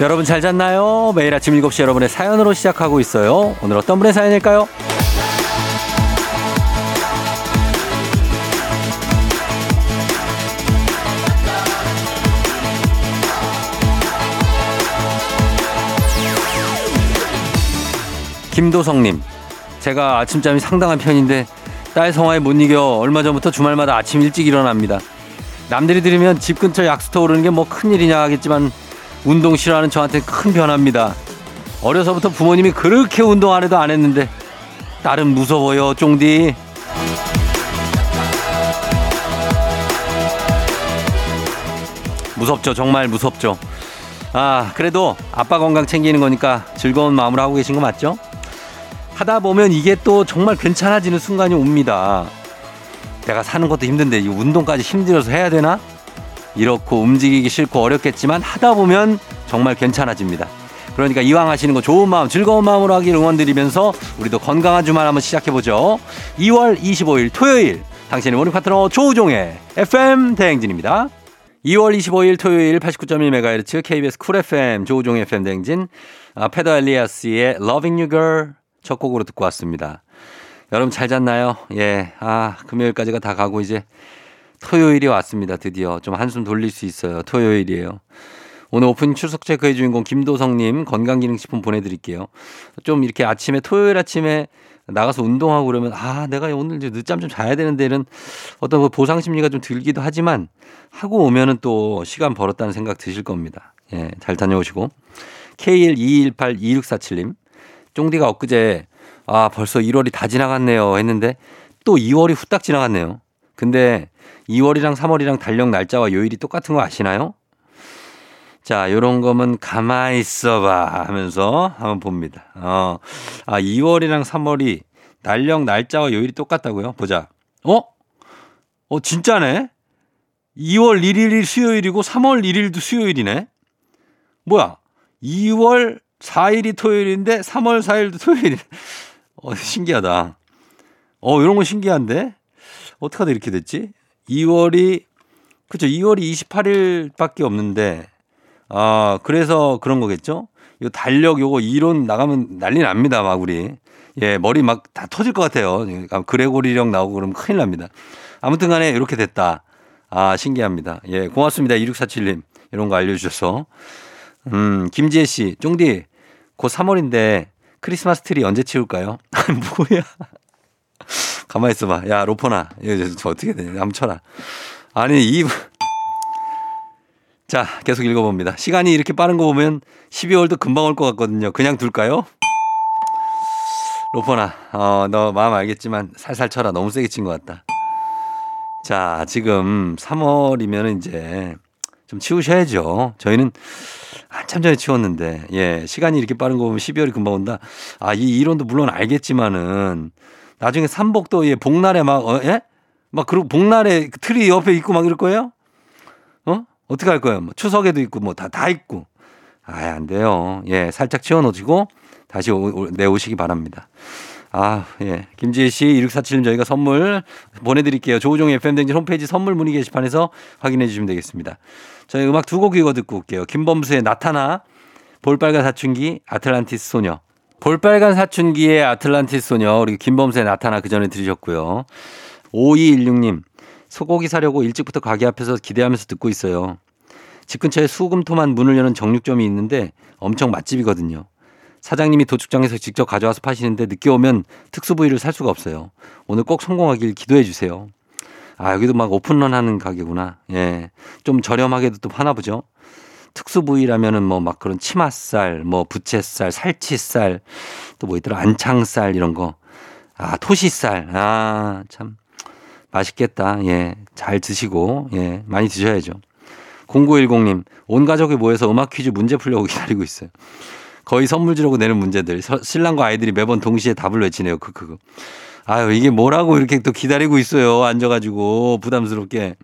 여러분 잘 잤나요? 매일 아침 7시 여러분의 사연으로 시작하고 있어요. 오늘 어떤 분의 사연일까요? 김도성님, 제가 아침잠이 상당한 편인데 딸 성화에 못 이겨 얼마 전부터 주말마다 아침 일찍 일어납니다. 남들이 들으면 집 근처 약수터 오르는 게 뭐 큰일이냐 하겠지만 운동 싫어하는 저한테 큰 변화입니다. 어려서부터 부모님이 그렇게 운동 안 해도 안 했는데 딸은 무서워요, 쫑디. 무섭죠, 정말 무섭죠. 아, 그래도 아빠 건강 챙기는 거니까 즐거운 마음으로 하고 계신 거 맞죠? 하다 보면 이게 또 정말 괜찮아지는 순간이 옵니다. 내가 사는 것도 힘든데 이 운동까지 힘들어서 해야 되나? 이렇고 움직이기 싫고 어렵겠지만 하다 보면 정말 괜찮아집니다. 그러니까 이왕 하시는 거 좋은 마음, 즐거운 마음으로 하길 응원드리면서 우리도 건강한 주말 한번 시작해보죠. 2월 25일 토요일 당신의 모닝 파트너 조우종의 FM 대행진입니다. 2월 25일 토요일 89.1MHz KBS Cool FM 조우종의 FM 대행진 아, 페더 엘리아스의 Loving You Girl 첫 곡으로 듣고 왔습니다. 여러분 잘 잤나요? 예. 아, 금요일까지가 다 가고 이제 토요일이 왔습니다. 드디어 좀 한숨 돌릴 수 있어요. 토요일이에요. 오늘 오픈 출석 체크의 주인공 김도성님 건강기능식품 보내드릴게요. 좀 이렇게 아침에 토요일 아침에 나가서 운동하고 그러면 아 내가 오늘 이제 늦잠 좀 자야 되는데 이런 어떤 뭐 보상 심리가 좀 들기도 하지만 하고 오면은 또 시간 벌었다는 생각 드실 겁니다. 예, 잘 다녀오시고 K122182647님 쫑디가 엊그제 아 벌써 1월이 다 지나갔네요 했는데 또 2월이 후딱 지나갔네요. 근데 2월이랑 3월이랑 달력 날짜와 요일이 똑같은 거 아시나요? 자, 요런 거면 가만히 있어봐 하면서 한번 봅니다. 어, 아, 2월이랑 3월이 달력 날짜와 요일이 똑같다고요? 보자. 어? 어, 진짜네? 2월 1일이 수요일이고 3월 1일도 수요일이네? 뭐야? 2월 4일이 토요일인데 3월 4일도 토요일이네. 어, 신기하다. 어, 이런 거 신기한데? 어떻게 하다 이렇게 됐지? 2월이, 그죠. 2월이 28일밖에 없는데, 아, 그래서 그런 거겠죠? 요 달력 요거 이론 나가면 난리 납니다, 막 우리. 예, 머리 막 다 터질 것 같아요. 그레고리령 나오고 그러면 큰일 납니다. 아무튼 간에 이렇게 됐다. 아, 신기합니다. 예, 고맙습니다. 2647님. 이런 거 알려주셔서. 음, 김지혜 씨, 쫑디, 곧 3월인데 크리스마스 트리 언제 치울까요? 뭐야. 가만히 있어봐. 야, 로퍼나. 이거 저 어떻게 되냐. 한번 쳐라. 아니, 이. 자, 계속 읽어봅니다. 시간이 이렇게 빠른 거 보면 12월도 금방 올 것 같거든요. 그냥 둘까요? 로퍼나, 어, 너 마음 알겠지만 살살 쳐라. 너무 세게 친 것 같다. 자, 지금 3월이면 이제 좀 치우셔야죠. 저희는 한참 전에 치웠는데, 예, 시간이 이렇게 빠른 거 보면 12월이 금방 온다. 아, 이 이론도 물론 알겠지만은 나중에 삼복도 예, 복날에 막, 어, 예? 막, 그리고 복날에 트리 옆에 있고 막 이럴 거예요? 어? 어떻게 할 거예요? 뭐 추석에도 있고 뭐 다, 다 있고. 아, 안 돼요. 예, 살짝 치워놓으시고 다시 오, 오, 내오시기 바랍니다. 아, 예. 김지혜 씨, 2647님 저희가 선물 보내드릴게요. 조우종 FM댕진 홈페이지 선물 문의 게시판에서 확인해 주시면 되겠습니다. 저희 음악 두 곡 이거 듣고 올게요. 김범수의 나타나, 볼빨간 사춘기, 아틀란티스 소녀. 볼빨간 사춘기의 아틀란티스 소녀, 그리고 김범수의 나타나 그 전에 들으셨고요. 5216님, 소고기 사려고 일찍부터 가게 앞에서 기대하면서 듣고 있어요. 집 근처에 수금토만 문을 여는 정육점이 있는데 엄청 맛집이거든요. 사장님이 도축장에서 직접 가져와서 파시는데 늦게 오면 특수 부위를 살 수가 없어요. 오늘 꼭 성공하길 기도해 주세요. 아, 여기도 막 오픈런 하는 가게구나. 예. 좀 저렴하게도 또 파나 보죠. 특수 부위라면은 뭐 막 그런 치맛살, 뭐 부채살, 살치살, 또 뭐 있더라, 안창살 이런 거. 아, 토시살. 아, 참. 맛있겠다. 예. 잘 드시고, 예. 많이 드셔야죠. 0910님, 온 가족이 모여서 음악 퀴즈 문제 풀려고 기다리고 있어요. 거의 선물 주려고 내는 문제들. 신랑과 아이들이 매번 동시에 답을 외치네요. 크크크. 아유, 이게 뭐라고 이렇게 또 기다리고 있어요. 앉아가지고 부담스럽게.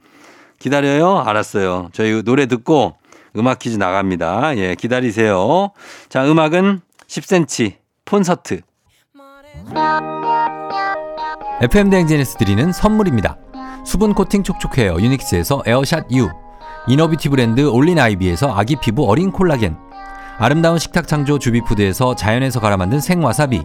기다려요? 알았어요. 저희 노래 듣고 음악 퀴즈 나갑니다. 예, 기다리세요. 자, 음악은 10cm 콘서트. FM 대행진에서 드리는 선물입니다. 수분 코팅 촉촉해요. 유닉스에서 에어샷 U. 이너비티 브랜드 올린 아이비에서 아기 피부 어린 콜라겐. 아름다운 식탁 창조 주비푸드에서 자연에서 갈아 만든 생와사비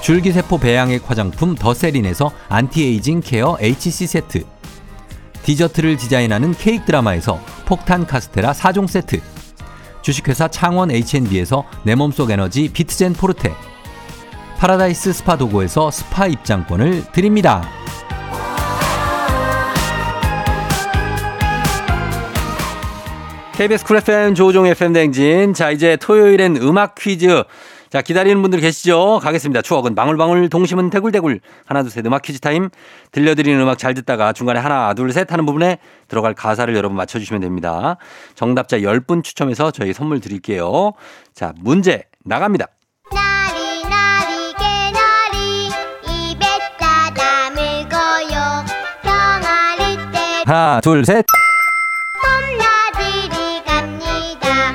줄기세포 배양액 화장품 더세린에서 anti-aging care HC 세트 디저트를 디자인하는 케이크 드라마에서 폭탄 카스테라 4종 세트 주식회사 창원 H&B에서 내 몸속 에너지 비트젠 포르테 파라다이스 스파 도고에서 스파 입장권을 드립니다. KBS 쿨 FM 조우종 FM 댕진. 자, 이제 토요일엔 음악 퀴즈. 자, 기다리는 분들 계시죠? 가겠습니다. 추억은 방울방울, 동심은 대굴대굴. 하나, 둘, 셋 음악 퀴즈 타임. 들려드리는 음악 잘 듣다가 중간에 하나, 둘, 셋 하는 부분에 들어갈 가사를 여러분 맞춰주시면 됩니다. 정답자 10분 추첨해서 저희 선물 드릴게요. 자, 문제 나갑니다. 하나, 둘, 셋. 봄나들이 갑니다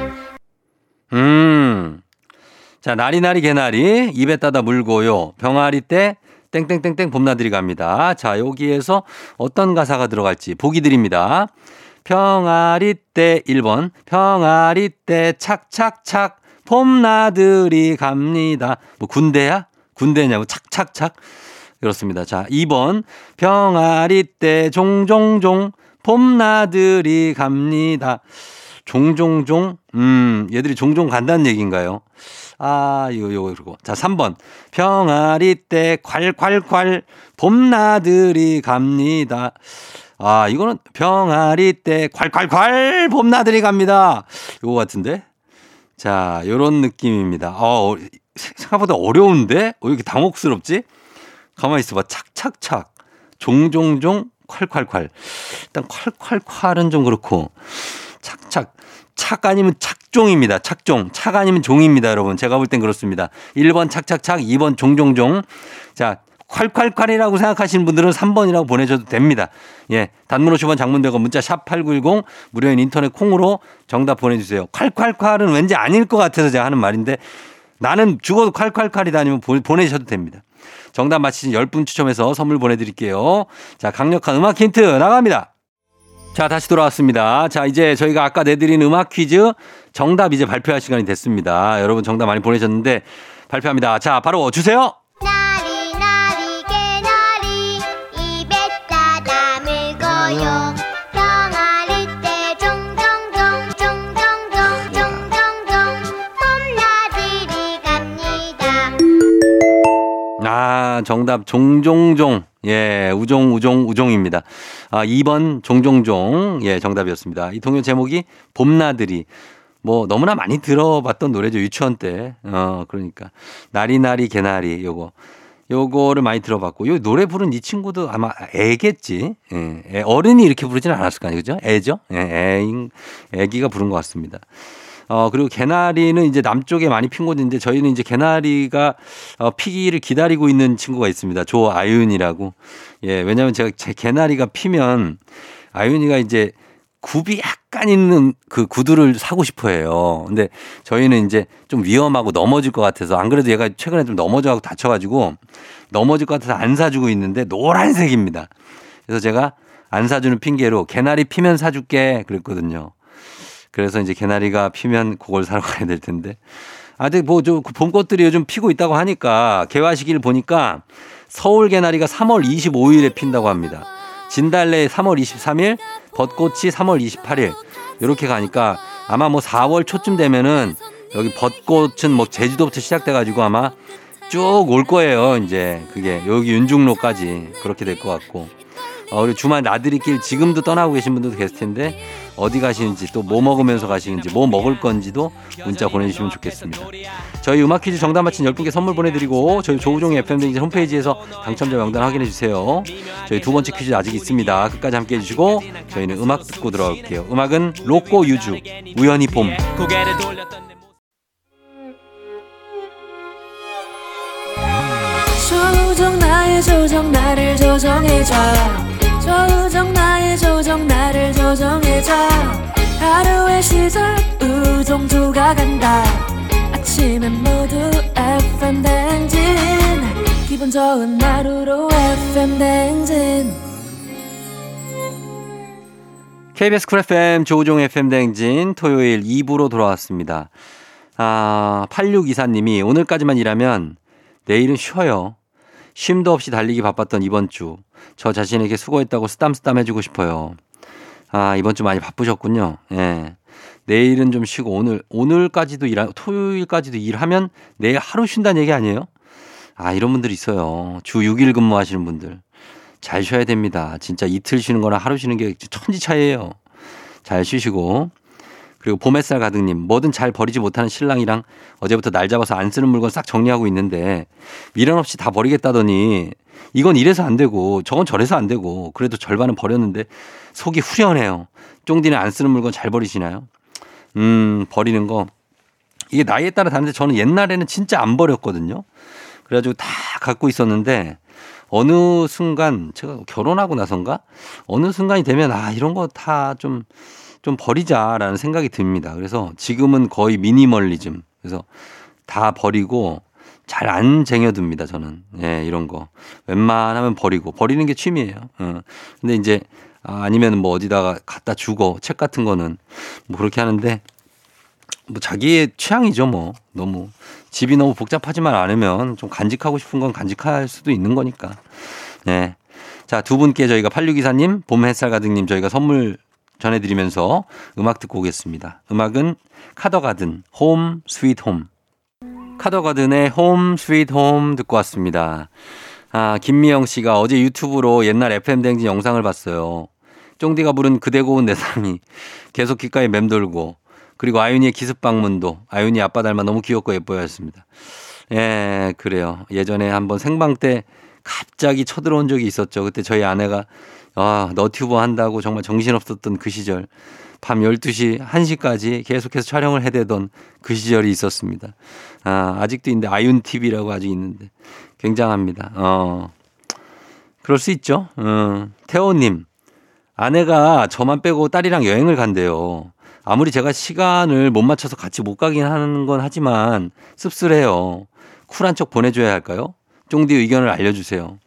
음. 자, 나리나리 개나리 입에 따다 물고요. 병아리 때 땡땡땡땡 봄나들이 갑니다. 자, 여기에서 어떤 가사가 들어갈지 보기 드립니다. 병아리 때 1번 병아리 때 착착착 봄나들이 갑니다. 뭐 군대야? 군대냐고 착착착 그렇습니다. 자, 2번 병아리 때 종종종 봄나들이 갑니다. 종종종 음, 얘들이 종종 간다는 얘기인가요? 아, 이거, 요거, 그리고. 자, 3번. 병아리 때 콸콸콸 봄나들이 갑니다. 아, 이거는 병아리 때 콸콸콸 봄나들이 갑니다. 요거 같은데? 자, 요런 느낌입니다. 어, 생각보다 어려운데? 왜 이렇게 당혹스럽지? 가만히 있어봐. 착착착. 종종종 콸콸콸. 일단 콸콸콸은 좀 그렇고. 착착. 착 아니면 착종입니다. 착종. 착 아니면 종입니다, 여러분. 제가 볼 땐 그렇습니다. 1번 착착착, 2번 종종종. 자, 콸콸콸이라고 생각하시는 분들은 3번이라고 보내셔도 됩니다. 예. 단문 50원 장문대고 문자 샵 8910 무료인 인터넷 콩으로 정답 보내주세요. 콸콸콸은 왠지 아닐 것 같아서 제가 하는 말인데 나는 죽어도 콸콸콸이다 아니면 보- 보내셔도 됩니다. 정답 맞히신 10분 추첨해서 선물 보내드릴게요. 자, 강력한 음악 힌트 나갑니다. 자, 다시 돌아왔습니다. 자, 이제 저희가 아까 내드린 음악 퀴즈 정답 이제 발표할 시간이 됐습니다. 여러분 정답 많이 보내셨는데 발표합니다. 자, 바로 주세요. 나리 나리 개나리 입에 싸다 물고요 병아리 때 종종종 종종종 종종종 봄나들이 갑니다 아, 정답 종종종. 예, 우종 우종 우종입니다. 아, 2번 종종종. 예, 정답이었습니다. 이 동요 제목이 봄나들이 뭐 너무나 많이 들어봤던 노래죠. 유치원 때. 어, 그러니까 나리나리 개나리 요거. 요거를 많이 들어봤고 요 노래 부른 이 친구도 아마 애겠지. 예. 애, 어른이 이렇게 부르지는 않았을 거 아니에요. 그죠? 애죠? 예, 애인 애기가 부른 것 같습니다. 어, 그리고 개나리는 이제 남쪽에 많이 핀 곳인데 저희는 이제 개나리가 어, 피기를 기다리고 있는 친구가 있습니다. 조아윤이라고. 예, 왜냐면 제가 제 개나리가 피면 아윤이가 이제 굽이 약간 있는 그 구두를 사고 싶어 해요. 근데 저희는 이제 좀 위험하고 넘어질 것 같아서 안 그래도 얘가 최근에 좀 넘어져갖고 다쳐가지고 넘어질 것 같아서 안 사주고 있는데 노란색입니다. 그래서 제가 안 사주는 핑계로 개나리 피면 사줄게 그랬거든요. 그래서 이제 개나리가 피면 그걸 사러 가야 될 텐데. 아, 근데 뭐저 봄꽃들이 요즘 피고 있다고 하니까 개화 시기를 보니까 서울 개나리가 3월 25일에 핀다고 합니다. 진달래 3월 23일, 벚꽃이 3월 28일. 이렇게 가니까 아마 뭐 4월 초쯤 되면은 여기 벚꽃은 뭐 제주도부터 시작돼 가지고 아마 쭉 올 거예요. 이제 그게 여기 윤중로까지 그렇게 될 것 같고. 어, 우리 주말 나들이길 지금도 떠나고 계신 분들도 계실 텐데 어디 가시는지 또 뭐 먹으면서 가시는지 뭐 먹을 건지도 문자 보내주시면 좋겠습니다. 저희 음악 퀴즈 정답 맞힌 10분께 선물 보내드리고 저희 조우종의 FM등지 홈페이지에서 당첨자 명단 확인해 주세요. 저희 두 번째 퀴즈 아직 있습니다. 끝까지 함께 해주시고 저희는 음악 듣고 들어갈게요. 음악은 로꼬 유주 우연히 봄. 조정 나의 조정 나를 조정해줘 조정 나의 조정 나를 조정해줘 하루의 시절 우정조가 간다 아침엔 모두 FM 댕진 기분 좋은 하루로 FM 댕진 KBS 쿨 FM 조우종 FM 대행진 토요일 2부로 돌아왔습니다. 아, 8624님이 오늘까지만 일하면 내일은 쉬어요. 쉼도 없이 달리기 바빴던 이번 주. 저 자신에게 수고했다고 쓰담쓰담 해주고 싶어요. 아, 이번 주 많이 바쁘셨군요. 예. 내일은 좀 쉬고 오늘, 오늘까지도 일, 토요일까지도 일하면 내일 하루 쉰다는 얘기 아니에요? 아, 이런 분들 있어요. 주 6일 근무하시는 분들. 잘 쉬어야 됩니다. 진짜 이틀 쉬는 거랑 하루 쉬는 게 천지 차이예요. 잘 쉬시고. 그리고 봄햇살 가득님, 뭐든 잘 버리지 못하는 신랑이랑 어제부터 날 잡아서 안 쓰는 물건 싹 정리하고 있는데 미련 없이 다 버리겠다더니 이건 이래서 안 되고 저건 저래서 안 되고 그래도 절반은 버렸는데 속이 후련해요. 쫑디는 안 쓰는 물건 잘 버리시나요? 음, 버리는 거. 이게 나이에 따라 다른데 저는 옛날에는 진짜 안 버렸거든요. 그래가지고 다 갖고 있었는데 어느 순간 제가 결혼하고 나선가 어느 순간이 되면 아 이런 거 다 좀 좀 버리자라는 생각이 듭니다. 그래서 지금은 거의 미니멀리즘. 그래서 다 버리고 잘 안 쟁여둡니다. 저는 예 이런 거 웬만하면 버리고 버리는 게 취미예요. 어. 근데 이제 아, 아니면 뭐 어디다가 갖다 주고 책 같은 거는 뭐 그렇게 하는데 뭐 자기의 취향이죠 뭐 너무 집이 너무 복잡하지만 않으면 좀 간직하고 싶은 건 간직할 수도 있는 거니까 네. 자, 두 분께 저희가 8624님, 봄 햇살 가득님 저희가 선물 전해드리면서 음악 듣고 오겠습니다. 음악은 카더가든, Home, Sweet Home. 카더가든의 Home, Sweet Home 듣고 왔습니다. 아, 김미영 씨가 어제 유튜브로 옛날 FM댕진 영상을 봤어요. 쫑디가 부른 그대 고운 내 삶이 계속 귓가에 맴돌고 그리고 아윤이의 기습 방문도 아윤이 아빠 닮아 너무 귀엽고 예뻐요 했습니다. 예, 그래요. 예전에 한번 생방 때 갑자기 쳐들어온 적이 있었죠. 그때 저희 아내가 아, 너튜브 한다고 정말 정신없었던 그 시절. 밤 12시, 1시까지 계속해서 촬영을 해대던 그 시절이 있었습니다. 아, 아직도 있는데 아윤 TV라고 아직 있는데 굉장합니다. 어. 그럴 수 있죠. 어. 태호님, 아내가 저만 빼고 딸이랑 여행을 간대요. 아무리 제가 시간을 못 맞춰서 같이 못 가긴 하는 건 하지만 씁쓸해요. 쿨한 척 보내줘야 할까요? 쫑디 의견을 알려주세요.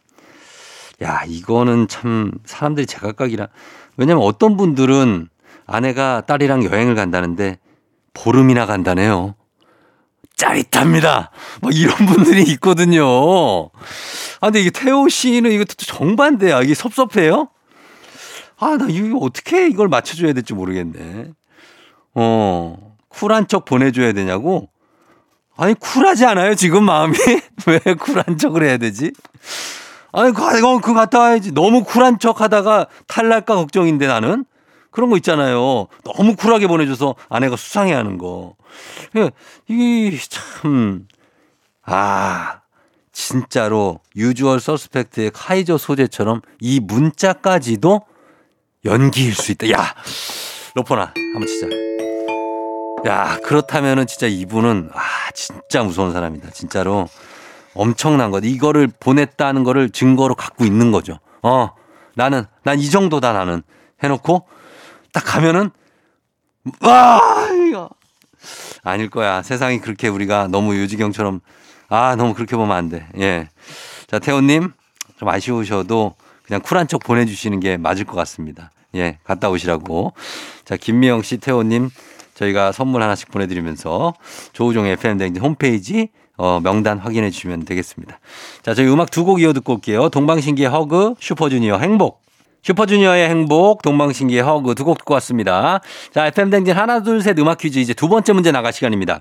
야, 이거는 참 사람들이 제각각이라. 왜냐면 어떤 분들은 아내가 딸이랑 여행을 간다는데 보름이나 간다네요. 짜릿합니다. 뭐 이런 분들이 있거든요. 아, 근데 이게 태호 씨는 이거 정반대야. 이게 섭섭해요? 아, 나 이거 어떻게 이걸 맞춰줘야 될지 모르겠네. 어, 쿨한 척 보내줘야 되냐고? 아니, 쿨하지 않아요, 지금 마음이? 왜 쿨한 척을 해야 되지? 아니, 그거, 그거 갔다 와야지. 너무 쿨한 척 하다가 탈날까 걱정인데 나는? 그런 거 있잖아요. 너무 쿨하게 보내줘서 아내가 수상해 하는 거. 예, 이게 참, 아, 진짜로 유주얼 서스펙트의 카이저 소재처럼 이 문자까지도 연기일 수 있다. 야, 로퍼나, 한번 치자. 야, 그렇다면은 진짜 이분은, 아, 진짜 무서운 사람이다. 진짜로. 엄청난 것. 이거를 보냈다는 거를 증거로 갖고 있는 거죠. 어, 나는, 난 이 정도다, 나는. 해놓고, 딱 가면은 와 이거 아닐 거야. 세상이 그렇게 우리가 너무 유지경처럼 아 너무 그렇게 보면 안 돼. 예. 자 태호님 좀 아쉬우셔도 그냥 쿨한 척 보내주시는 게 맞을 것 같습니다. 예, 갔다 오시라고. 자 김미영 씨, 태호님 저희가 선물 하나씩 보내드리면서 조우종의 FM 댕진 홈페이지 어, 명단 확인해 주시면 되겠습니다. 자, 저희 음악 두 곡 이어 듣고 올게요. 동방신기의 허그, 슈퍼주니어 행복. 슈퍼주니어의 행복, 동방신기의 허그 두 곡 듣고 왔습니다. 자, FM댕진 하나, 둘, 셋 음악 퀴즈 이제 두 번째 문제 나갈 시간입니다.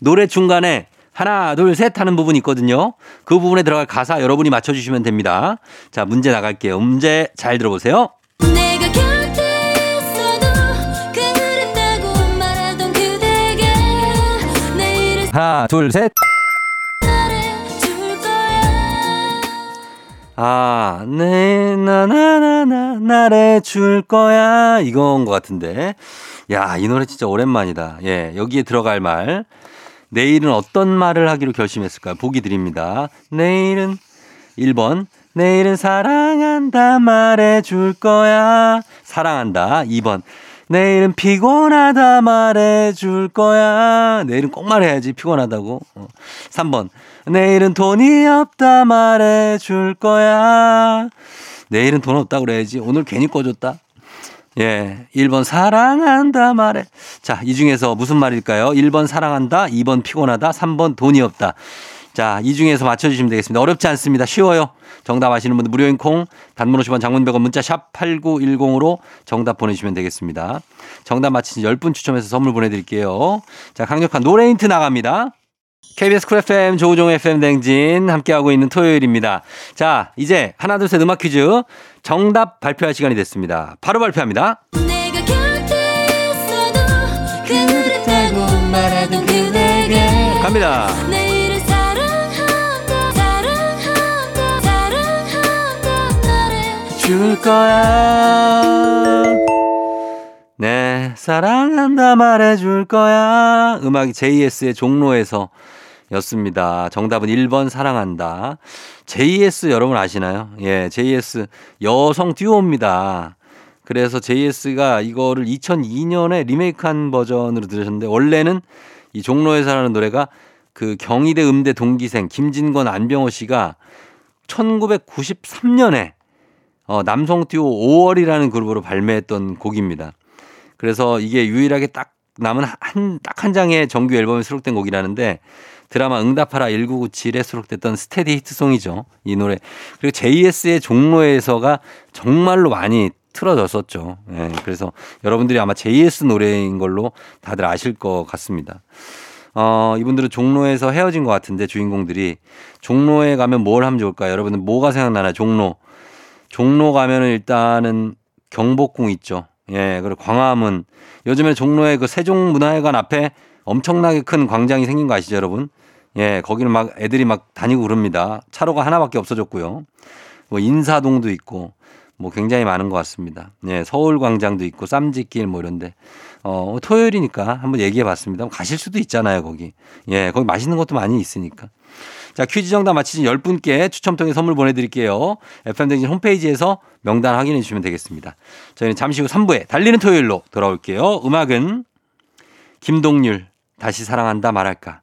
노래 중간에 하나, 둘, 셋 하는 부분이 있거든요. 그 부분에 들어갈 가사 여러분이 맞춰주시면 됩니다. 자, 문제 나갈게요. 문제 잘 들어보세요. 내가 곁에 있어도 그린다고 말하던 그대가 내일은 하나, 둘, 셋. 아, 네, 나나나나, 나래 줄 거야. 이건 것 같은데. 야, 이 노래 진짜 오랜만이다. 예, 여기에 들어갈 말. 내일은 어떤 말을 하기로 결심했을까요? 보기 드립니다. 내일은 1번. 내일은 사랑한다 말해 줄 거야. 사랑한다. 2번. 내일은 피곤하다 말해 줄 거야. 내일은 꼭 말해야지 피곤하다고. 어. 3번. 내일은 돈이 없다 말해 줄 거야. 내일은 돈 없다 그래야지. 오늘 괜히 꿔줬다. 예. 1번 사랑한다 말해. 자, 이 중에서 무슨 말일까요? 1번 사랑한다, 2번 피곤하다, 3번 돈이 없다. 자, 이 중에서 맞춰주시면 되겠습니다. 어렵지 않습니다. 쉬워요. 정답 아시는 분들 무료인 콩, 단문 50원, 장문 100원, 문자 샵 8910으로 정답 보내주시면 되겠습니다. 정답 맞히신 10분 추첨해서 선물 보내드릴게요. 자, 강력한 노래 힌트 나갑니다. KBS 쿨 FM 조우종 FM 댕진 함께하고 있는 토요일입니다. 자, 이제 하나 둘 셋 음악 퀴즈 정답 발표할 시간이 됐습니다. 바로 발표합니다. 내가 곁에 있어도 그랬다고 말하던 그대가 갑니다. 줄 거야. 네, 사랑한다 말해줄 거야. 음악이 JS의 종로에서 였습니다. 정답은 1번 사랑한다. JS 여러분 아시나요? 예, JS 여성 듀오입니다. 그래서 JS가 이거를 2002년에 리메이크한 버전으로 들으셨는데 원래는 이 종로에서라는 노래가 그 경희대 음대 동기생 김진건 안병호 씨가 1993년에 어, 남성 듀오 5월이라는 그룹으로 발매했던 곡입니다. 그래서 이게 유일하게 딱 남은 한딱한 장의 정규 앨범에 수록된 곡이라는데 드라마 응답하라 1997에 수록됐던 스테디 히트송이죠. 이 노래. 그리고 JS의 종로에서가 정말로 많이 틀어졌었죠. 예, 그래서 여러분들이 아마 JS 노래인 걸로 다들 아실 것 같습니다. 어, 이분들은 종로에서 헤어진 것 같은데 주인공들이 종로에 가면 뭘 하면 좋을까요? 여러분들 뭐가 생각나나요? 종로. 종로 가면은 일단은 경복궁 있죠. 예, 그리고 광화문. 요즘에 종로에 그 세종문화회관 앞에 엄청나게 큰 광장이 생긴 거 아시죠, 여러분? 예, 거기는 막 애들이 막 다니고 그럽니다. 차로가 하나밖에 없어졌고요. 뭐 인사동도 있고 뭐 굉장히 많은 것 같습니다. 예, 서울광장도 있고 쌈짓길 뭐 이런데 어, 토요일이니까 한번 얘기해 봤습니다. 가실 수도 있잖아요, 거기. 예, 거기 맛있는 것도 많이 있으니까. 자, 퀴즈 정답 맞히신 10분께 추첨 통해 선물 보내드릴게요. FM댕진 홈페이지에서 명단 확인해 주시면 되겠습니다. 저희는 잠시 후 3부에 달리는 토요일로 돌아올게요. 음악은 김동률, 다시 사랑한다 말할까.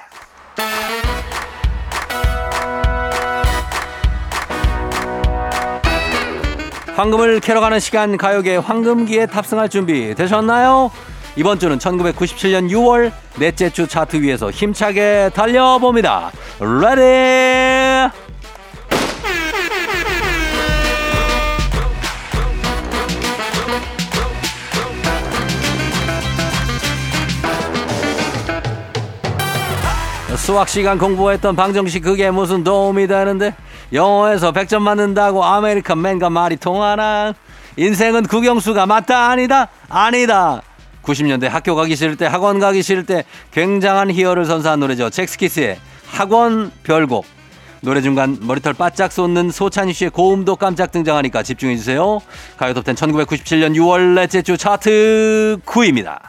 황금을 캐러 가는 시간 가요계 황금기에 탑승할 준비 되셨나요? 이번 주는 1997년 6월 넷째 주 차트 위에서 힘차게 달려봅니다. Ready! 수학 시간 공부했던 방정식 그게 무슨 도움이 되는데? 영어에서 100점 맞는다고 American man과 말이 통하나? 인생은 국영수가 맞다 아니다? 아니다. 90년대 학교 가기 싫을 때 학원 가기 싫을 때 굉장한 희열을 선사한 노래죠. 젝스키스의 학원 별곡. 노래 중간 머리털 바짝 솟는 소찬휘 씨의 고음도 깜짝 등장하니까 집중해 주세요. 가요톱10 1997년 6월 넷째 주 차트 9위입니다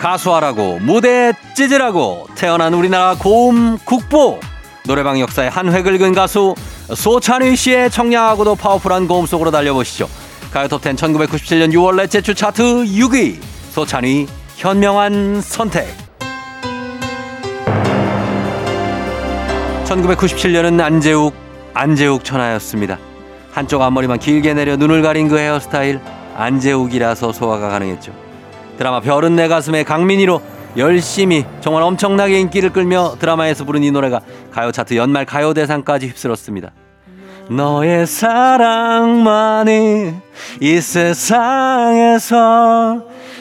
가수하라고 무대 찢으라고 태어난 우리나라 고음 국보. 노래방 역사의 한 획을 그은 가수 소찬휘 씨의 청량하고도 파워풀한 고음 속으로 달려보시죠. 가요톱10 1997년 6월 넷째 주 차트 6위 소찬휘 현명한 선택. 1997년은 안재욱 안재욱 천하였습니다. 한쪽 앞머리만 길게 내려 눈을 가린 그 헤어스타일 안재욱이라서 소화가 가능했죠 드라마 별은 내 가슴에 강민희로 열심히 정말 엄청나게 인기를 끌며 드라마에서 부른 이 노래가 가요 차트 연말 가요 대상까지 휩쓸었습니다. 너의 사랑만이 이 세상에서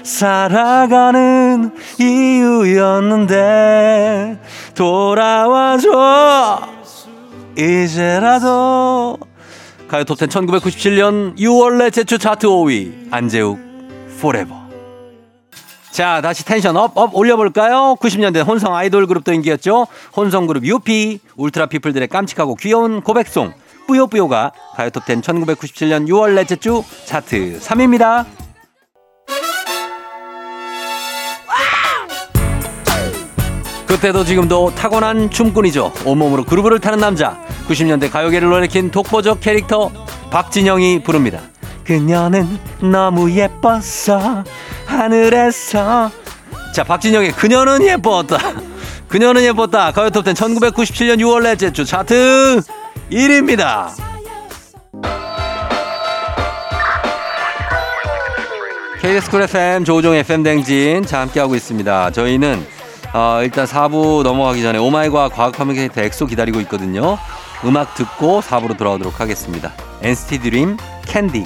살아가는 이유였는데 돌아와줘 이제라도 가요 톱텐 1997년 6월 넷째 주 차트 5위 안재욱 Forever 자, 다시 tension up, up 올려볼까요? 90년대 혼성 아이돌 그룹도 인기였죠. 혼성 그룹 UP, Ultra People들의 깜찍하고 귀여운 고백송, 뿌요뿌요가 가요톱 10 1997년 6월 넷째 주 차트 3위입니다. 그때도 지금도 타고난 춤꾼이죠. 온몸으로 groove를 타는 남자. 90년대 가요계를 놀래킨 독보적 캐릭터 박진영이 부릅니다. 그녀는 너무 예뻤어 하늘에서. 자 박진영의 그녀는 예뻤다. 그녀는 예뻤다. 가요톱10 1997년 6월 넷째 주 차트 1위입니다. KBS 쿨 FM 조우종 FM 댕진 자 함께하고 있습니다. 저희는 어, 일단 4부 넘어가기 전에 Oh my 과학 과학 communicator 엑소 기다리고 있거든요. 음악 듣고 4부로 돌아오도록 하겠습니다. NCT 드림 캔디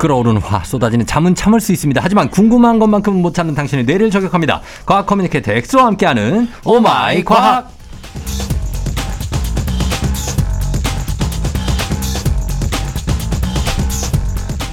끓어오르는 화 쏟아지는 잠은 참을 수 있습니다. 하지만 궁금한 것만큼은 못 참는 당신의 뇌를 저격합니다. 과학 communicator 엑소와 함께하는 Oh my 과학.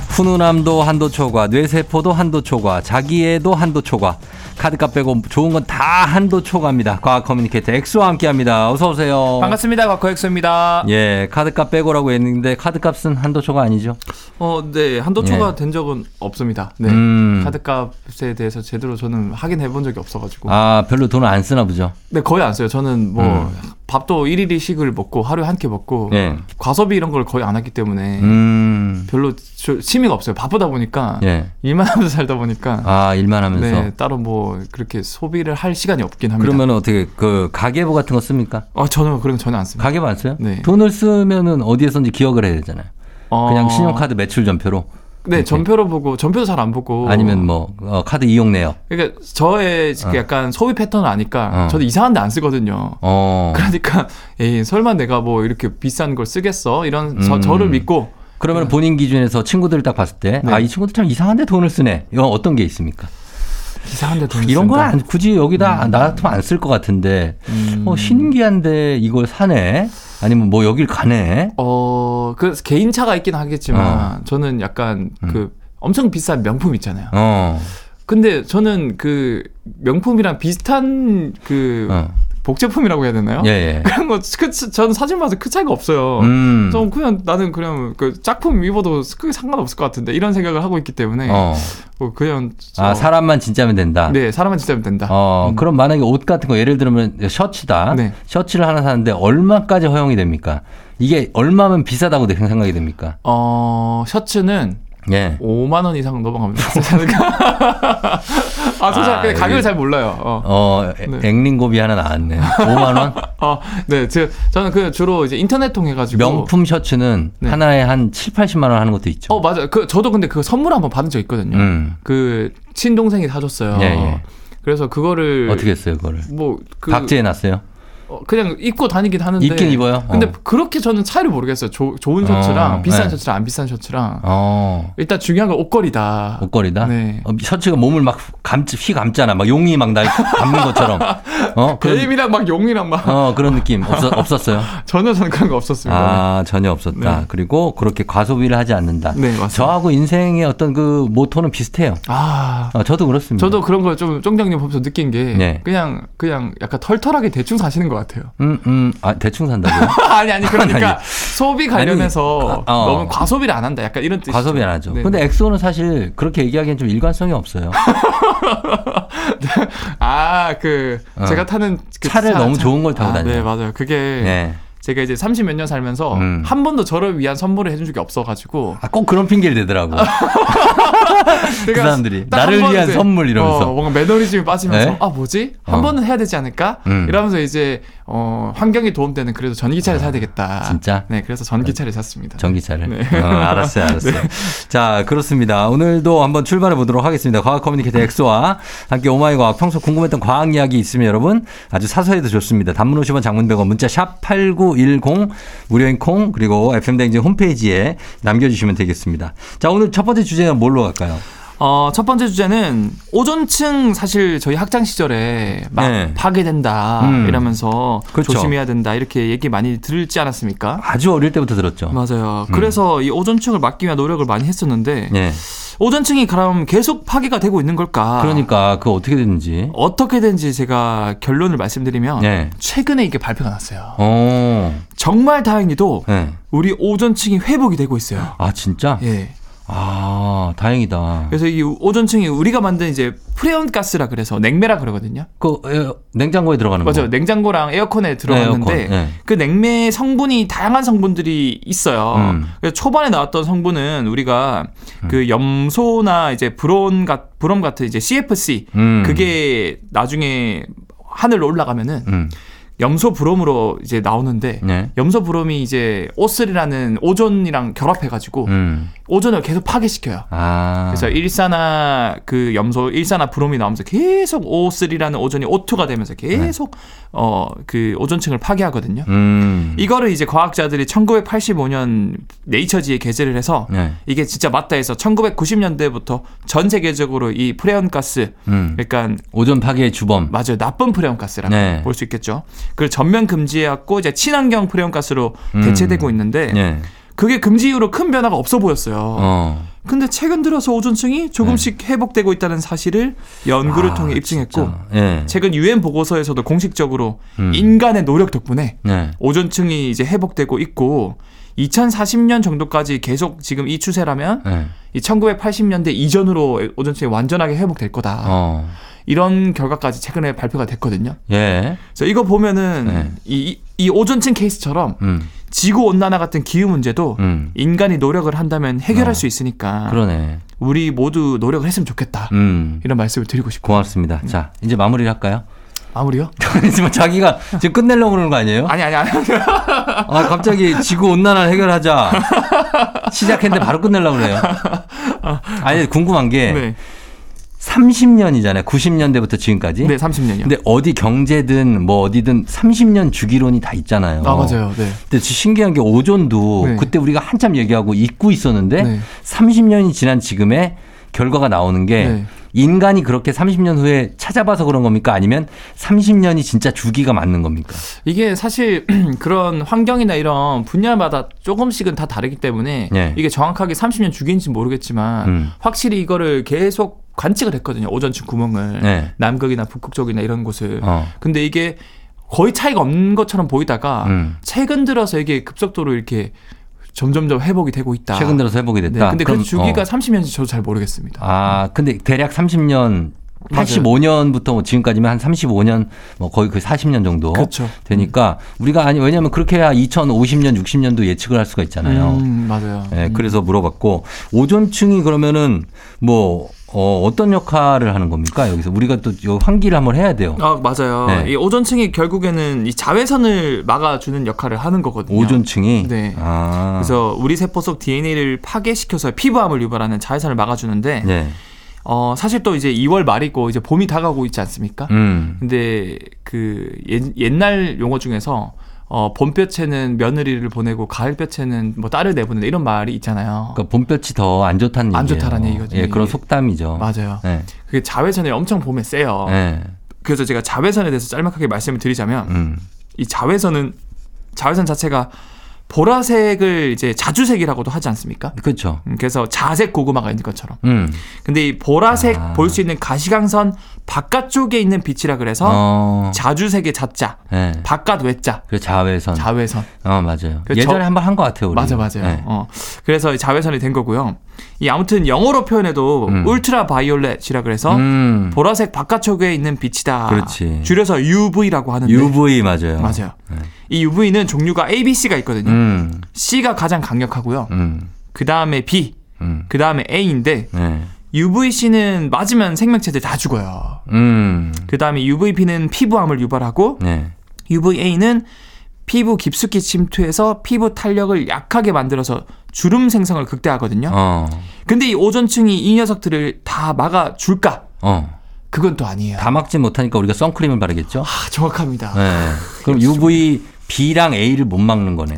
훈훈함도 한도 초과, 뇌세포도 한도 초과, 자기애도 한도 초과. 카드값 빼고 좋은 건 다 한도 초과입니다. 과학 communicator 엑소와 함께합니다. 어서 오세요. 반갑습니다. 과코 엑소입니다. 예, 카드값 빼고라고 했는데 카드값은 한도 초과 아니죠? 어, 네. 한도 초과 예. 된 적은 없습니다. 네. 음. 카드값에 대해서 제대로 저는 확인해 본 적이 없어가지고. 아, 별로 돈을 안 쓰나 보죠. 네, 거의 안 써요. 저는 뭐, 음. 밥도 1일 1식을 먹고 하루에 한 끼 먹고, 예. 과소비 이런 걸 거의 안 하기 때문에, 음. 별로 저- 취미가 없어요. 바쁘다 보니까, 예. 일만 하면서 살다 보니까, 아, 일만 하면서. 네, 따로 뭐, 그렇게 소비를 할 시간이 없긴 합니다. 그러면 어떻게 그 가계부 같은 거 씁니까? 어, 저는 그런 거 전혀 안 씁니다. 가계부 안 써요? 네. 돈을 쓰면은 어디에선지 기억을 해야 되잖아요. 어, 그냥 신용카드 매출 전표로 네, 전표로 보고, 전표도 잘 안 보고. 아니면 뭐 어, 카드 이용 내역. 그러니까 저의 어. 약간 소비 패턴을 아니까 어. 저도 이상한 데 안 쓰거든요. 어. 그러니까 에이, 설마 내가 뭐 이렇게 비싼 걸 쓰겠어? 이런 저, 음. 저를 믿고 그러면 본인 기준에서 친구들을 딱 봤을 때, 네. 아, 이 친구들 참 이상한데 돈을 쓰네. 이건 어떤 게 있습니까? 이상한 데 돈 이런 거 쓴다. 안, 굳이 여기다 나 같으면 안 쓸 것 같은데, 음. 어, 신기한데 이걸 사네? 아니면 뭐 여길 가네? 어, 그 개인차가 있긴 하겠지만 어. 저는 약간 그 엄청 비싼 명품 있잖아요. 어. 근데 저는 그 명품이랑 비슷한 그 어. 복제품이라고 해야 되나요? 예, 예. 그런 거 크, 저는 사진 봐서 크 차이가 없어요. 음. 좀 그냥 나는 그냥 그 짝품 입어도 크게 상관없을 것 같은데 이런 생각을 하고 있기 때문에 어. 뭐 그냥 아, 어, 사람만 진짜면 된다. 네 사람만 진짜면 된다. 어, 음. 그럼 만약에 옷 같은 거 예를 들면 셔츠다. 네. 셔츠를 하나 사는데 얼마까지 허용이 됩니까? 이게 얼마면 비싸다고 생각이 됩니까? 어 셔츠는 예. 5만 원 이상 넘어가면 비싸지 않을까? 아, 저 아, 잘, 가격을 잘 몰라요. 어. 어, 에- 네. 앵링고비 하나 나왔네. 5만 원? 아, 네, 제, 저는 그 주로 이제 인터넷 통해 가지고 명품 셔츠는 네. 하나에 한 7, 80만 원 하는 것도 있죠. 어, 맞아요. 그 저도 근데 그 선물 한번 받은 적 있거든요. 음. 그 친동생이 사줬어요. 예, 예. 그래서 그거를 어떻게 했어요, 그거를? 뭐 그, 박제해 놨어요? 어, 그냥 입고 다니긴 하는데 입긴 입어요? 근데 어. 그렇게 저는 차이를 모르겠어요. 조- 좋은 셔츠랑 어, 비싼 네. 셔츠랑 안 비싼 셔츠랑 어. 일단 중요한 건 옷걸이다. 옷걸이다? 네. 어, 셔츠가 몸을 막 감, 휘 감잖아. 막 용이 막 날 감는 것처럼. 어? 그런, 뱀이랑 막 용이랑 막 어, 그런 느낌 없었, 없었어요? 전혀 저는 그런 거 없었습니다. 아, 전혀 없었다. 네. 그리고 그렇게 과소비를 하지 않는다. 네, 맞습니다. 저하고 인생의 어떤 그 모토는 비슷해요. 아, 어, 저도 그렇습니다. 저도 그런 걸 좀 쫑장님 보면서 느낀 게 네. 그냥 그냥 약간 털털하게 대충 사시는 것 같아요. 음, 음, 아, 대충 산다고요? 아니 아니 그러니까 아니. 소비 관련해서 아니, 아, 어. 너무 과소비를 안 한다. 약간 이런 뜻이죠. 과소비 안 하죠. 네. 근데 엑소는 사실 그렇게 얘기하기엔 좀 일관성이 없어요. 아 그 어. 제가 타는 그 차를 차- 너무 차- 좋은 걸 타고 아, 다녀요. 네 맞아요. 그게 네. 제가 이제 30 몇 년 살면서 음. 한 번도 저를 위한 선물을 해준 적이 없어가지고 아, 꼭 그런 핑계를 대더라고. 그 제가 사람들이. 나를 번 위한 선물 이러면서. 어, 뭔가 매너리즘이 빠지면서 네? 아 뭐지 한 어. 번은 해야 되지 않을까 음. 이러면서 이제 어, 환경에 도움되는 그래도 전기차를 사야 되겠다. 진짜? 네 그래서 전기차를 샀습니다. 전기차를. 네. 어, 알았어요, 알았어요. 자, 그렇습니다. 오늘도 한번 출발해 보도록 하겠습니다. 과학 communicator 엑소와 함께 Oh my 과학 평소 궁금했던 과학 이야기 있으면 여러분 아주 사소해도 좋습니다. 단문 50원 장문 100원 문자 샵8910 무료인 콩 그리고 FM대행진 홈페이지에 남겨주시면 되겠습니다. 자, 오늘 첫 번째 주제는 뭘로 갈까요? 어, 첫 번째 주제는 오존층 사실 저희 학창 시절에 막 네. 파괴된다 음. 이러면서 그렇죠. 조심해야 된다 이렇게 얘기 많이 듣지 않았습니까? 아주 어릴 때부터 들었죠. 맞아요. 음. 그래서 이 오존층을 막기 위한 노력을 많이 했었는데 네. 오존층이 그럼 계속 파괴가 되고 있는 걸까? 그러니까 그거 어떻게 됐는지. 어떻게 된지 제가 결론을 말씀드리면 네. 최근에 이게 발표가 났어요. 어. 정말 다행히도 네. 우리 오존층이 회복이 되고 있어요. 아, 진짜? 예. 아, 다행이다. 그래서 이 오존층이 우리가 만든 이제 프레온 가스라 그래서 냉매라 그러거든요. 그 에, 냉장고에 들어가는 거. 맞아요. 냉장고랑 에어컨에 들어갔는데 에어컨, 네. 그 냉매 성분이 다양한 성분들이 있어요. 음. 그래서 초반에 나왔던 성분은 우리가 그 염소나 이제 브론 같 브롬 같은 이제 CFC 음. 그게 나중에 하늘로 올라가면은 음. 염소 브롬으로 이제 나오는데 네. 염소 브롬이 이제 오슬이라는 오존이랑 결합해가지고 음. 오존을 계속 파괴시켜요. 아. 그래서 일산화 그 염소 일산화 브롬이 나오면서 계속 O3라는 오존이 O2가 되면서 계속 어그 오존층을 파괴하거든요. 음. 이거를 이제 과학자들이 1985년 네이처지에 게재를 해서 네. 이게 진짜 맞다 해서 1990년대부터 전 세계적으로 이 프레온 가스 음. 그러니까 오존 파괴의 주범. 맞아요 나쁜 프레온 가스라고 네. 볼수 있겠죠. 그걸 전면 금지해갖고 이제 친환경 프레온 가스로 음. 대체되고 있는데 네. 그게 금지 이후로 큰 변화가 없어 보였어요. 어. 근데 최근 들어서 오존층이 조금씩 회복되고 있다는 사실을 연구를 아, 통해 입증했고. 예. 최근 유엔 보고서에서도 공식적으로 음. 인간의 노력 덕분에 네. 오존층이 이제 회복되고 있고 2040년 정도까지 계속 지금 이 추세라면 네. 이 1980년대 이전으로 오존층이 완전하게 회복될 거다. 어. 이런 결과까지 최근에 발표가 됐거든요. 예. 그래서 이거 보면은 네. 이, 이 오존층 케이스처럼 음. 지구 온난화 같은 기후 문제도 음. 인간이 노력을 한다면 해결할 어. 수 있으니까 그러네. 우리 모두 노력을 했으면 좋겠다. 음. 이런 말씀을 드리고 싶고 고맙습니다. 자, 이제 마무리를 할까요? 마무리요? 지금 자기가 지금 끝내려고 그러는 거 아니에요? 아니 아니 아니. 아, 갑자기 지구 온난화 해결하자. 시작했는데 바로 끝내려고 그래요. 아니, 궁금한 게 네. 30년이잖아요. 90년대부터 지금까지. 네, 30년이요. 근데 어디 경제든 뭐 어디든 30년 주기론이 다 있잖아요. 아, 맞아요. 네. 근데 신기한 게 오존도 네. 그때 우리가 한참 얘기하고 잊고 있었는데 네. 30년이 지난 지금에 결과가 나오는 게 네. 인간이 그렇게 30년 후에 찾아봐서 그런 겁니까? 아니면 30년이 진짜 주기가 맞는 겁니까? 이게 사실 그런 환경이나 이런 분야마다 조금씩은 다 다르기 때문에 네. 이게 정확하게 30년 주기인지 모르겠지만 음. 확실히 이거를 계속 관측을 했거든요. 오존층 구멍을 네. 남극이나 북극 쪽이나 이런 곳을. 어. 근데 이게 거의 차이가 없는 것처럼 보이다가 음. 최근 들어서 이게 급속도로 이렇게 점점점 회복이 되고 있다. 최근 들어서 회복이 네, 됐다. 근데 그 주기가 어. 30년인지 저도 잘 모르겠습니다. 아, 근데 대략 30년, 맞아요. 85년부터 뭐 지금까지면 한 35년, 뭐 거의 그 40년 정도 그렇죠. 되니까 우리가 아니 왜냐면 그렇게 해야 2050년, 60년도 예측을 할 수가 있잖아요. 음, 맞아요. 예, 그래서 물어봤고 오존층이 그러면은 뭐 어, 어떤 역할을 하는 겁니까? 여기서 우리가 또요 환기를 한번 해야 돼요. 아 맞아요. 네. 이 오존층이 결국에는 이 자외선을 막아주는 역할을 하는 거거든요. 오존층이. 네. 아. 그래서 우리 세포 속 DNA를 파괴시켜서 피부암을 유발하는 자외선을 막아주는데 네. 어 사실 또 이제 2월 말이고 이제 봄이 다가오고 있지 않습니까? 음. 근데 그 옛, 옛날 용어 중에서 어 봄볕에는 며느리를 보내고 가을볕에는 뭐 딸을 내보낸다 이런 말이 있잖아요. 그러니까 봄볕이 더 안 좋다는 안 얘기예요. 좋다라는 얘기거죠, 예, 그런 이게. 속담이죠. 맞아요. 네. 그게 자외선이 엄청 봄에 세요. 네. 그래서 제가 자외선에 대해서 짤막하게 말씀을 드리자면 음. 이 자외선은 자외선 자체가 보라색을 이제 자주색이라고도 하지 않습니까? 그렇죠. 음, 그래서 자색 고구마가 있는 것처럼. 음. 근데 이 보라색 아. 볼수 있는 가시광선 바깥쪽에 있는 빛이라 그래서 어. 자주색의 자자, 네. 바깥 외자, 그 자외선. 자외선. 어, 맞아요. 그 예전에 저- 한번 한 것 같아요, 우리. 맞아 맞아요. 네. 어. 그래서 이 자외선이 된 거고요. 이 아무튼 영어로 표현해도 음. 울트라 바이올렛이라 그래서 음. 보라색 바깥쪽에 있는 빛이다. 그렇지. 줄여서 UV라고 하는데 UV 맞아요. 맞아요. 네. 이 UV는 종류가 A, B, C가 있거든요. 음. C가 가장 강력하고요. 음. 그 다음에 B, 음. 그 다음에 A인데 네. UVC는 맞으면 생명체들 다 죽어요. 음. 그 다음에 UVB는 피부암을 유발하고 네. UVA는 피부 깊숙이 침투해서 피부 탄력을 약하게 만들어서 주름 생성을 극대화하거든요. 어. 근데 이 오존층이 이 녀석들을 다 막아줄까? 어. 그건 또 아니에요. 다 막지 못하니까 우리가 선크림을 바르겠죠? 아, 정확합니다. 네. 그럼 UV B랑 A를 못 막는 거네.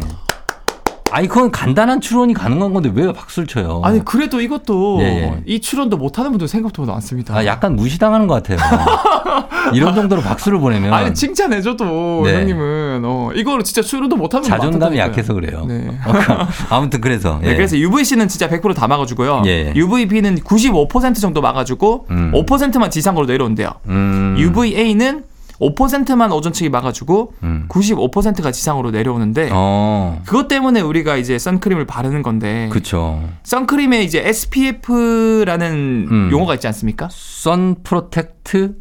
아니, 그건 간단한 추론이 가능한 건데 왜 박수를 쳐요? 아니 그래도 이것도 예, 예. 이 출연도 못하는 분들 생각보다 많습니다. 아, 약간 무시당하는 것 같아요. 이런 정도로 박수를 보내면 아니 칭찬해줘도 네. 형님은 어, 이거로 진짜 출연도 못하는 분 자존감이. 약해서 그래요. 네. 아무튼 그래서. 네, 예. 그래서 UVC는 진짜 100%다 막아주고요. 예. UVB는 95% 정도 막아주고 음. 5%만 지상으로 내려온대요. 음. UVA는 5%만 오존 층이 막아주고 음. 95%가 지상으로 내려오는데 어. 그것 때문에 우리가 이제 선크림을 바르는 건데 그쵸. 선크림에 이제 SPF라는 음. 용어가 있지 않습니까? sun protect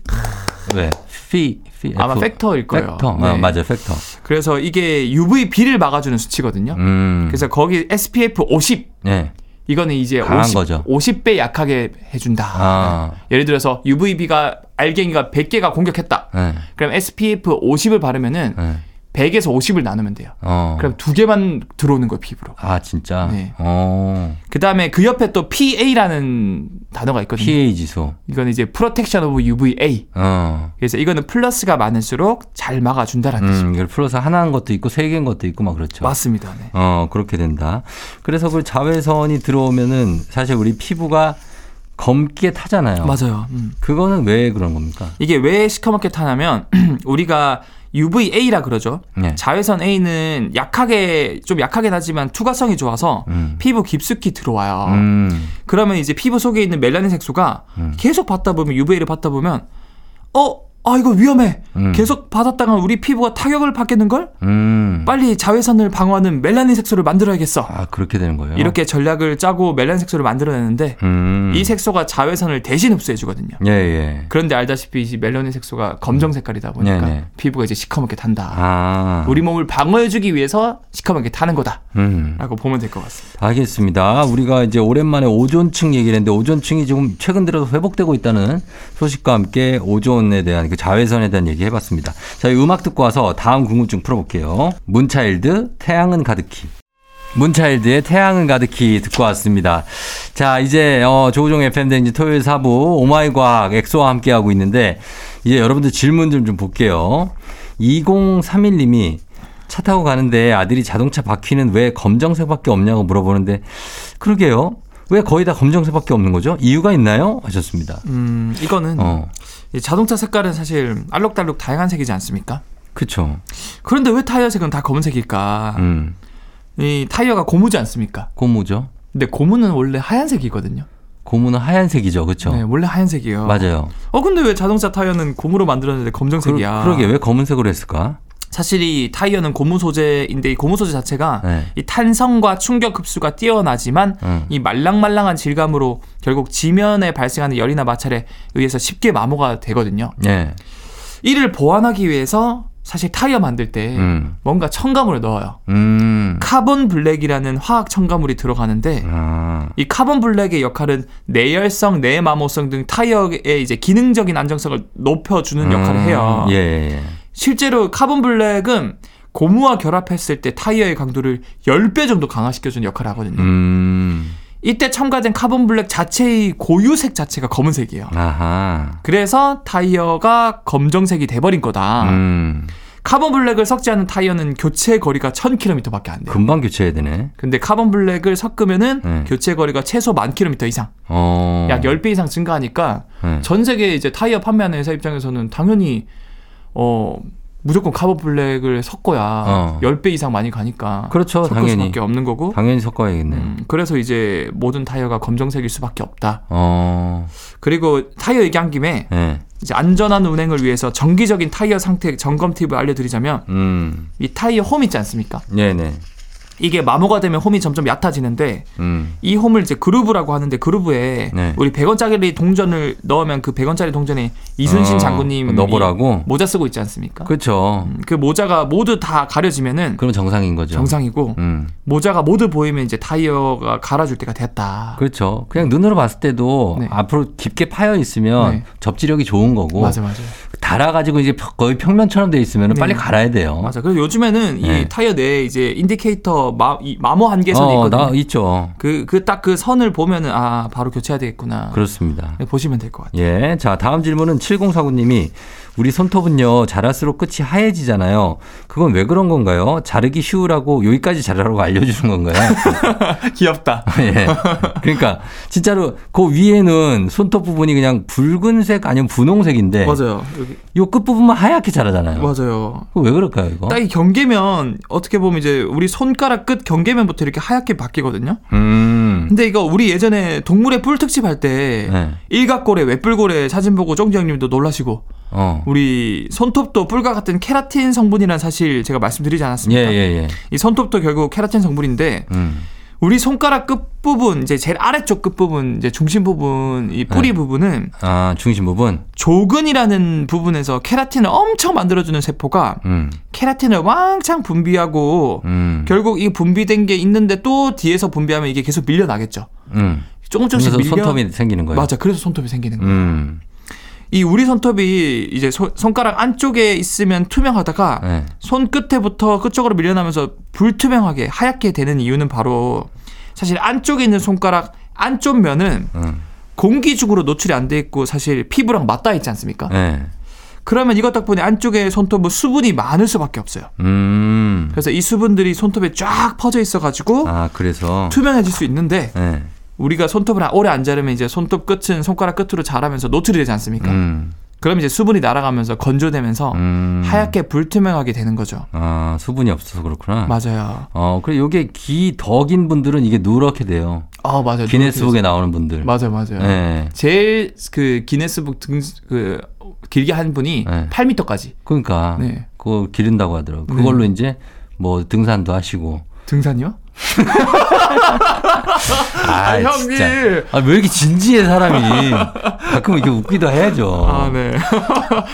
왜? 피, 피 아마 F. factor일 거예요. factor. 네. 어, 맞아요. factor. 그래서 이게 UVB를 막아주는 수치거든요. 음. 그래서 거기 SPF 50 네. 이거는 이제 강한 50, 거죠. 50배 약하게 해준다. 아. 예를 들어서 UVB가 알갱이가 100개가 공격했다. 네. 그럼 SPF 50을 바르면은 네. 100에서 50을 나누면 돼요. 어. 그럼 두 개만 들어오는 거예요, 피부로. 아, 진짜? 네. 어. 그 다음에 그 옆에 또 PA라는 단어가 있거든요. PA 지수. 이거는 이제 Protection of UVA. 어. 그래서 이거는 플러스가 많을수록 잘 막아준다라는 뜻입니다. 음, 이걸 풀어서 하나인 것도 있고 세 개인 것도 있고 막 그렇죠. 맞습니다. 네. 어, 그렇게 된다. 그래서 그 자외선이 들어오면은 사실 우리 피부가 검게 타잖아요. 맞아요. 음. 그거는 왜 그런 겁니까? 이게 왜 시커멓게 타냐면 우리가 UVA라 그러죠. 네. 자외선 A는 약하게 좀 약하게 나지만 투과성이 좋아서 음. 피부 깊숙이 들어와요. 음. 그러면 이제 피부 속에 있는 멜라닌 색소가 음. 계속 받다 보면 UVA를 받다 보면 어, 아 이거 위험해. 음. 계속 받았다가 우리 피부가 타격을 받겠는 걸? 음. 빨리 자외선을 방어하는 멜라닌 색소를 만들어야겠어. 아, 그렇게 되는 거예요. 이렇게 전략을 짜고 멜라닌 색소를 만들어내는데 음. 이 색소가 자외선을 대신 흡수해 주거든요. 예, 예. 그런데 알다시피 이 멜라닌 색소가 검정 색깔이다 보니까 네 네. 피부가 이제 시커멓게 탄다. 아. 우리 몸을 방어해주기 위해서 시커멓게 타는 거다라고 음. 보면 될 것 같습니다. 알겠습니다. 우리가 이제 오랜만에 오존층 얘기를 했는데 오존층이 지금 최근 들어서 회복되고 있다는 소식과 함께 오존에 대한 그 자외선에 대한 얘기 해봤습니다. 자, 이 음악 듣고 와서 다음 궁금증 풀어볼게요. 문차일드 태양은 가득히. 문차일드의 태양은 가득히 듣고 왔습니다. 자, 이제, 어, 조우종 FM대행진 토요일 4부 오마이 과학 엑소와 함께하고 있는데, 이제 여러분들 질문 좀, 좀 볼게요. 2031님이 차 타고 가는데 아들이 자동차 바퀴는 왜 검정색밖에 없냐고 물어보는데, 그러게요. 왜 거의 다 검정색밖에 없는 거죠? 이유가 있나요? 하셨습니다. 음, 이거는 어, 이 자동차 색깔은 사실 알록달록 다양한 색이지 않습니까? 그쵸. 그런데 왜 타이어 색은 다 검은색일까? 음, 이 타이어가 고무지 않습니까? 고무죠. 근데 고무는 원래 하얀색이거든요. 고무는 하얀색이죠, 그렇죠? 네, 원래 하얀색이에요. 맞아요. 어 근데 왜 자동차 타이어는 고무로 만들었는데 검정색이야? 그러게, 왜 검은색으로 했을까? 사실 이 타이어는 고무 소재인데 이 고무 소재 자체가 네. 이 탄성과 충격 흡수가 뛰어나지만 음. 이 말랑말랑한 질감으로 결국 지면에 발생하는 열이나 마찰에 의해서 쉽게 마모가 되거든요. 예. 이를 보완하기 위해서 사실 타이어 만들 때 음. 뭔가 첨가물을 넣어요. 음. 카본 블랙이라는 화학 첨가물이 들어가는데 아. 이 카본 블랙의 역할은 내열성, 내마모성 등 타이어의 이제 기능적인 안정성을 높여주는 역할을 해요. 음, 예, 예, 예. 실제로 카본 블랙은 고무와 결합했을 때 타이어의 강도를 10배 정도 강화시켜주는 역할을 하거든요. 음. 이때 첨가된 카본 블랙 자체의 고유색 자체가 검은색이에요. 아하. 그래서 타이어가 검정색이 돼버린 거다. 음. 카본 블랙을 섞지 않은 타이어는 교체 거리가 1000km밖에 안 돼요. 금방 교체해야 되네. 근데 카본 블랙을 섞으면은 네. 교체 거리가 최소 만 킬로미터 이상, 어. 약 10배 이상 증가하니까 네. 전 세계 이제 타이어 판매하는 회사 입장에서는 당연히 어 무조건 카본 블랙을 섞어야 어. 10배 이상 많이 가니까 그렇죠, 섞을 당연히. 수밖에 없는 거고 당연히 섞어야겠네. 음, 그래서 이제 모든 타이어가 검정색일 수밖에 없다. 어. 그리고 타이어 얘기한 김에 예. 이제 안전한 운행을 위해서 정기적인 타이어 상태 점검 팁을 알려드리자면 음. 이 타이어 홈 있지 않습니까? 네, 네. 이게 마모가 되면 홈이 점점 얕아지는데 음. 이 홈을 이제 그루브라고 하는데 그루브에 네. 우리 100원짜리 동전을 넣으면 그 100원짜리 동전에 이순신 어, 장군님 넣어보라고? 모자 쓰고 있지 않습니까? 그, 그렇죠. 모자가 모두 다 가려지면은 그럼 정상인 거죠. 정상이고 음. 모자가 모두 보이면 이제 타이어가 갈아줄 때가 됐다. 그렇죠. 그냥 눈으로 봤을 때도 네. 앞으로 깊게 파여 있으면 네. 접지력이 좋은 거고 맞아 맞아 달아가지고 이제 거의 평면처럼 돼 있으면 네. 빨리 갈아야 돼요. 맞아. 그래서 요즘에는 네. 이 타이어 내에 이제 인디케이터 마, 이 마모 한계선 이 어, 있거든요. 나 있죠. 그 그 딱 그 선을 보면은 아 바로 교체해야 되겠구나. 그렇습니다. 네, 보시면 될 것 같아요. 예. 자, 다음 질문은 7049님이 우리 손톱은요, 자랄수록 끝이 하얘지잖아요. 그건 왜 그런 건가요? 자르기 쉬우라고 여기까지 자르라고 알려주는 건가요? 귀엽다. 예. 그러니까, 진짜로 그 위에는 손톱 부분이 그냥 붉은색 아니면 분홍색인데, 맞아요. 여기 요 끝부분만 하얗게 자라잖아요. 맞아요. 왜 그럴까요, 이거? 딱 이 경계면 어떻게 보면 이제 우리 손가락 끝 경계면부터 이렇게 하얗게 바뀌거든요. 음. 근데 이거 우리 예전에 동물의 뿔 특집 할때 네. 일각고래 외뿔고래 사진 보고 쫑지 형님도 놀라시고 어. 우리 손톱도 뿔과 같은 케라틴 성분이란 사실 제가 말씀드리지 예, 않았습니까? 예, 예. 이 손톱도 결국 케라틴 성분인데 음. 우리 손가락 끝 부분 이제 제일 아래쪽 끝 부분 이제 중심 부분 이 뿌리 네. 부분은 아, 중심 부분? 조근이라는 부분에서 케라틴을 엄청 만들어주는 세포가 음. 케라틴을 왕창 분비하고 음. 결국 이 분비된 게 있는데 또 뒤에서 분비하면 이게 계속 밀려나겠죠. 음. 조금 조금씩 밀려. 손톱이 생기는 거예요. 맞아. 그래서 손톱이 생기는 거예요. 음. 이 우리 손톱이 이제 손- 손가락 안쪽에 있으면 투명하다가 네. 손 끝에부터 끝쪽으로 밀려나면서 불투명하게 하얗게 되는 이유는 바로 사실 안쪽에 있는 손가락 안쪽 면은 음. 공기중으로 노출이 안 돼 있고 사실 피부랑 맞닿아 있지 않습니까? 네. 그러면 이것 덕분에 안쪽에 손톱은 수분이 많을 수밖에 없어요. 음. 그래서 이 수분들이 손톱에 쫙 퍼져 있어가지고 아, 그래서. 투명해질 수 있는데 네. 우리가 손톱을 오래 안 자르면 이제 손톱 끝은 손가락 끝으로 자라면서 노출이 되지 않습니까? 음. 그럼 이제 수분이 날아가면서 건조되면서 음. 하얗게 불투명하게 되는 거죠. 아, 수분이 없어서 그렇구나. 맞아요. 어, 그래 요게 기더긴 분들은 이게 누렇게 돼요. 아 맞아요. 기네스북에 나오는 분들. 맞아요, 맞아요. 네. 제일 그 기네스북 등 그 길게 한 분이 네. 8m까지 그러니까 네. 그거 기른다고 하더라고. 그걸로 이제 뭐 등산도 하시고. 등산이요? 아, 형님. 진짜. 아, 왜 이렇게 진지해 사람이? 가끔 이렇게 웃기도 해야죠. 아 네.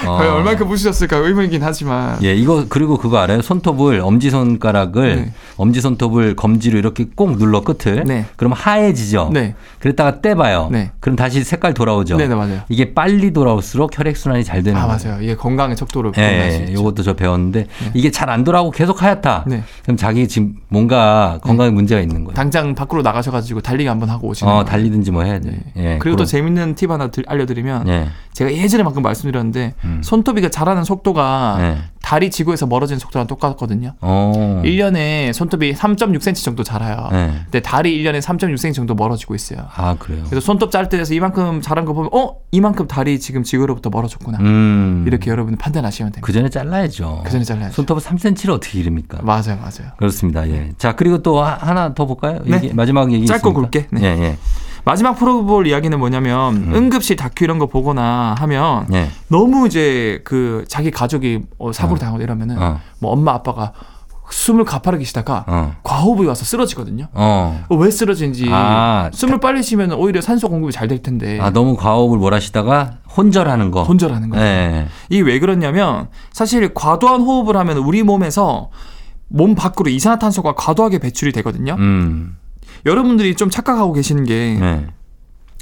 어. 얼마큼 웃으셨을까 의문이긴 하지만. 예, 이거 그리고 그거 알아요? 손톱을 엄지 손가락을 네. 엄지 손톱을 검지로 이렇게 꼭 눌러 끝을. 네. 그럼 하얘지죠. 네. 그랬다가 떼봐요. 네. 그럼 다시 색깔 돌아오죠. 네, 네 맞아요. 이게 빨리 돌아올수록 혈액 순환이 잘 되는 아 거예요. 맞아요. 이게 건강의 척도를 예, 보호할 수 예, 있죠. 요것도 저 배웠는데 이게 잘 안 돌아오고 계속 하얗다. 네. 그럼 자기 지금 뭔가 건강에 문제가 있는 거예요. 당장 밖으로 나가셔가지고 달리기 한번 하고 오시는 어, 거예요. 달리든지 뭐 해야 돼. 네. 예. 그리고 또 재밌는 팁 하나 들- 알려드리면 예. 제가 예전에 방금 말씀드렸는데 음. 손톱이가 자라는 속도가 예. 달이 지구에서 멀어지는 속도랑 똑같거든요. 어. 1년에 손톱이 3.6cm 정도 자라요. 예. 근데 달이 1년에 3.6cm 정도 멀어지고 있어요. 아, 그래요. 그래서 손톱 자를 때 돼서 이만큼 자란 거 보면 어 이만큼 달이 지금 지구로부터 멀어졌구나 음. 이렇게 여러분 판단하시면 됩니다. 그 전에 잘라야죠. 그 전에 잘라야죠. 손톱을 3cm를 어떻게 기릅니까? 맞아요, 맞아요. 그렇습니다. 예. 자, 그리고 또 하- 하나 더 볼까요? 네. 얘기- 마지막 얘기 짧고 있습니까? 굵게. 네. 예, 예. 마지막 프로볼 이야기는 뭐냐면 음. 응급실 다큐 이런 거 보거나 하면 예. 너무 이제 그 자기 가족이 어, 사고를 어. 당하고 이러면은 어. 뭐 엄마 아빠가 숨을 가파르게 쉬다가 어. 과호흡이 와서 쓰러지거든요. 어. 어, 왜 쓰러진지 아, 숨을 빨리 쉬면 오히려 산소 공급이 잘 될 텐데 아, 너무 과호흡을 몰아쉬다가 혼절하는 거. 혼절하는 거예요. 예. 이게 왜 그러냐면 사실 과도한 호흡을 하면 우리 몸에서 몸 밖으로 이산화탄소가 과도하게 배출이 되거든요. 음. 여러분들이 좀 착각하고 계시는 게 네.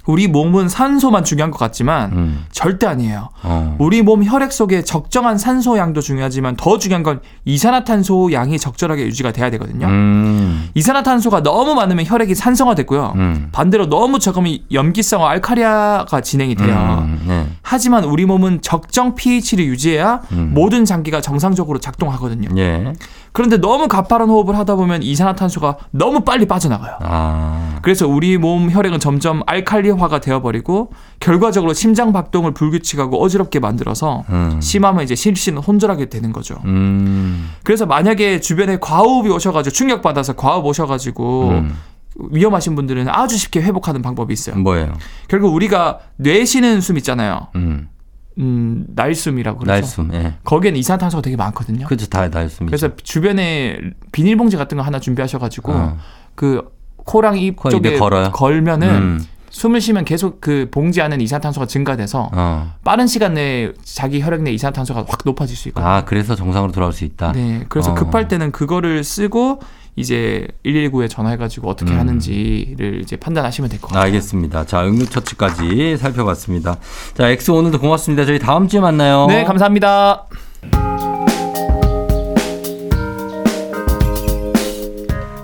우리 몸은 산소만 중요한 것 같지만 음. 절대 아니에요. 어. 우리 몸 혈액 속에 적정한 산소 양도 중요하지만 더 중요한 건 이산화탄소 양이 적절하게 유지가 돼야 되거든요. 음. 이산화탄소가 너무 많으면 혈액이 산성화됐고요. 음. 반대로 너무 적으면 염기성 알카리아가 진행이 돼요. 음. 네. 하지만 우리 몸은 적정 pH를 유지해야 음. 모든 장기가 정상적으로 작동하거든요. 예. 그런데 너무 가파른 호흡을 하다 보면 이산화탄소가 너무 빨리 빠져나가요. 아. 그래서 우리 몸 혈액은 점점 알칼리화가 되어버리고 결과적으로 심장 박동을 불규칙하고 어지럽게 만들어서 음. 심하면 이제 실신 혼절하게 되는 거죠. 음. 그래서 만약에 주변에 과호흡이 오셔가지고 충격 받아서 과호흡 오셔가지고 음. 위험하신 분들은 아주 쉽게 회복하는 방법이 있어요. 뭐예요? 결국 우리가 뇌 쉬는 숨 있잖아요. 음. 음, 날숨이라고 그러죠. 날숨. 예. 거기에는 이산화탄소가 되게 많거든요. 그렇죠. 다 날숨이죠. 그래서 주변에 비닐봉지 같은 거 하나 준비하셔 가지고 어. 그 코랑 입 코 쪽에? 걸면은 음. 숨을 쉬면 계속 그 봉지 안에 이산탄소가 증가돼서 어. 빠른 시간 내에 자기 혈액 내 이산탄소가 확 높아질 수 있거든요. 아, 그래서 정상으로 돌아올 수 있다. 네, 그래서 어. 급할 때는 그거를 쓰고 이제 119에 전화해가지고 어떻게 음. 하는지를 이제 판단하시면 될 것 같아요. 알겠습니다. 자, 응급처치까지 살펴봤습니다. 자, 엑스 오늘도 고맙습니다. 저희 다음 주에 만나요. 네, 감사합니다.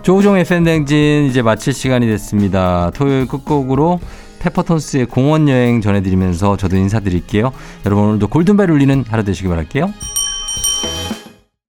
조우종의 FM대행진 이제 마칠 시간이 됐습니다. 토요일 끝곡으로 페퍼톤스의 공원 여행 전해드리면서 저도 인사드릴게요. 여러분 오늘도 골든벨 울리는 하루 되시길 바랄게요.